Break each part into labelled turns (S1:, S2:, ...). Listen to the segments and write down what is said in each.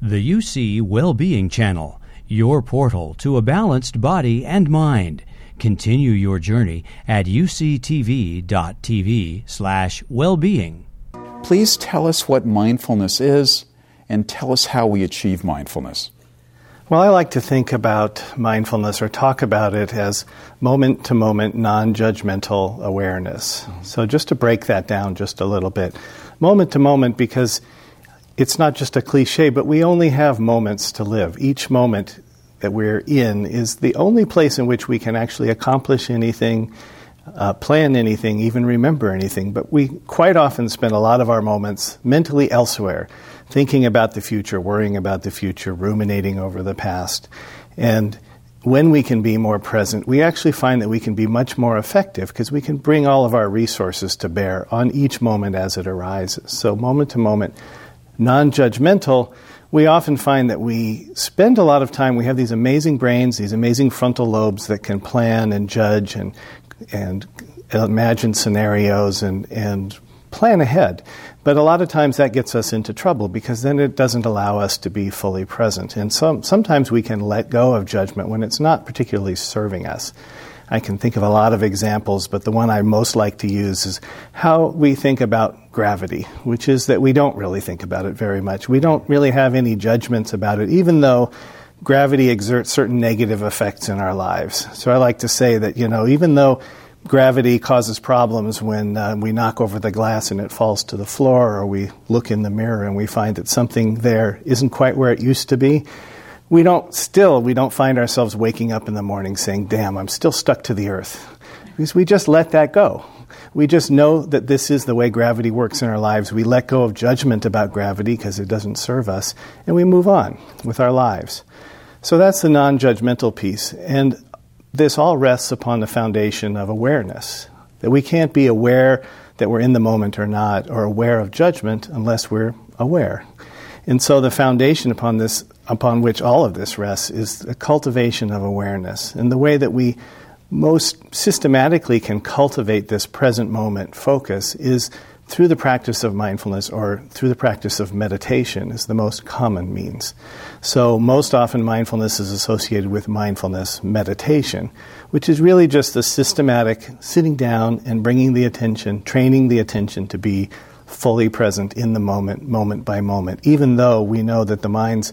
S1: The UC Wellbeing Channel, your portal to a balanced body and mind. Continue your journey at uctv.tv slash wellbeing.
S2: Please tell us what mindfulness is and tell us how we achieve mindfulness.
S3: Well, I like to think about mindfulness or talk about it as moment to moment, non judgmental awareness. Mm-hmm. So, just to break that down just a little bit, moment to moment, because it's not just a cliche, but we only have moments to live. Each moment that we're in is the only place in which we can actually accomplish anything, uh, plan anything, even remember anything. But we quite often spend a lot of our moments mentally elsewhere, thinking about the future, worrying about the future, ruminating over the past. And when we can be more present, we actually find that we can be much more effective because we can bring all of our resources to bear on each moment as it arises. So, moment to moment, non judgmental, we often find that we spend a lot of time, we have these amazing brains, these amazing frontal lobes that can plan and judge and, and imagine scenarios and, and plan ahead. But a lot of times that gets us into trouble because then it doesn't allow us to be fully present. And some, sometimes we can let go of judgment when it's not particularly serving us. I can think of a lot of examples, but the one I most like to use is how we think about gravity, which is that we don't really think about it very much. We don't really have any judgments about it, even though gravity exerts certain negative effects in our lives. So I like to say that, you know, even though gravity causes problems when uh, we knock over the glass and it falls to the floor, or we look in the mirror and we find that something there isn't quite where it used to be we don't still we don't find ourselves waking up in the morning saying damn i'm still stuck to the earth. Because we just let that go. We just know that this is the way gravity works in our lives. We let go of judgment about gravity because it doesn't serve us and we move on with our lives. So that's the non-judgmental piece and this all rests upon the foundation of awareness that we can't be aware that we're in the moment or not or aware of judgment unless we're aware and so the foundation upon this upon which all of this rests is the cultivation of awareness. And the way that we most systematically can cultivate this present moment focus is through the practice of mindfulness or through the practice of meditation is the most common means. So most often mindfulness is associated with mindfulness meditation, which is really just the systematic sitting down and bringing the attention, training the attention to be fully present in the moment, moment by moment, even though we know that the mind's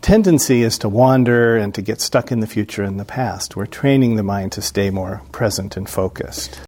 S3: tendency is to wander and to get stuck in the future and the past. We're training the mind to stay more present and focused.